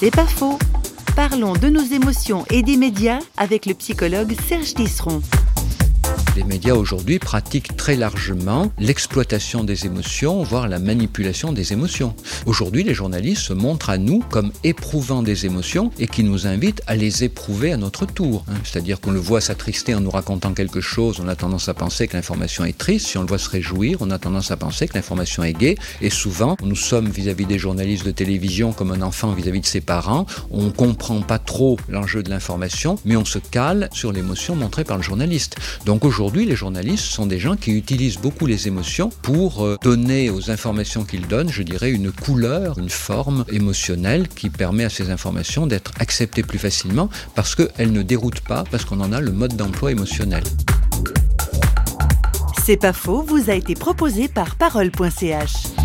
C'est pas faux. Parlons de nos émotions et des médias avec le psychologue Serge Tisseron. Les médias aujourd'hui pratiquent très largement l'exploitation des émotions, voire la manipulation des émotions. Aujourd'hui, les journalistes se montrent à nous comme éprouvant des émotions et qui nous invitent à les éprouver à notre tour. Hein. C'est-à-dire qu'on le voit s'attrister en nous racontant quelque chose, on a tendance à penser que l'information est triste. Si on le voit se réjouir, on a tendance à penser que l'information est gaie. Et souvent, nous sommes vis-à-vis des journalistes de télévision comme un enfant vis-à-vis de ses parents. On comprend pas trop l'enjeu de l'information, mais on se cale sur l'émotion montrée par le journaliste. Donc aujourd'hui, Aujourd'hui, les journalistes sont des gens qui utilisent beaucoup les émotions pour euh, donner aux informations qu'ils donnent, je dirais, une couleur, une forme émotionnelle qui permet à ces informations d'être acceptées plus facilement parce qu'elles ne déroutent pas, parce qu'on en a le mode d'emploi émotionnel. C'est pas faux, vous a été proposé par parole.ch.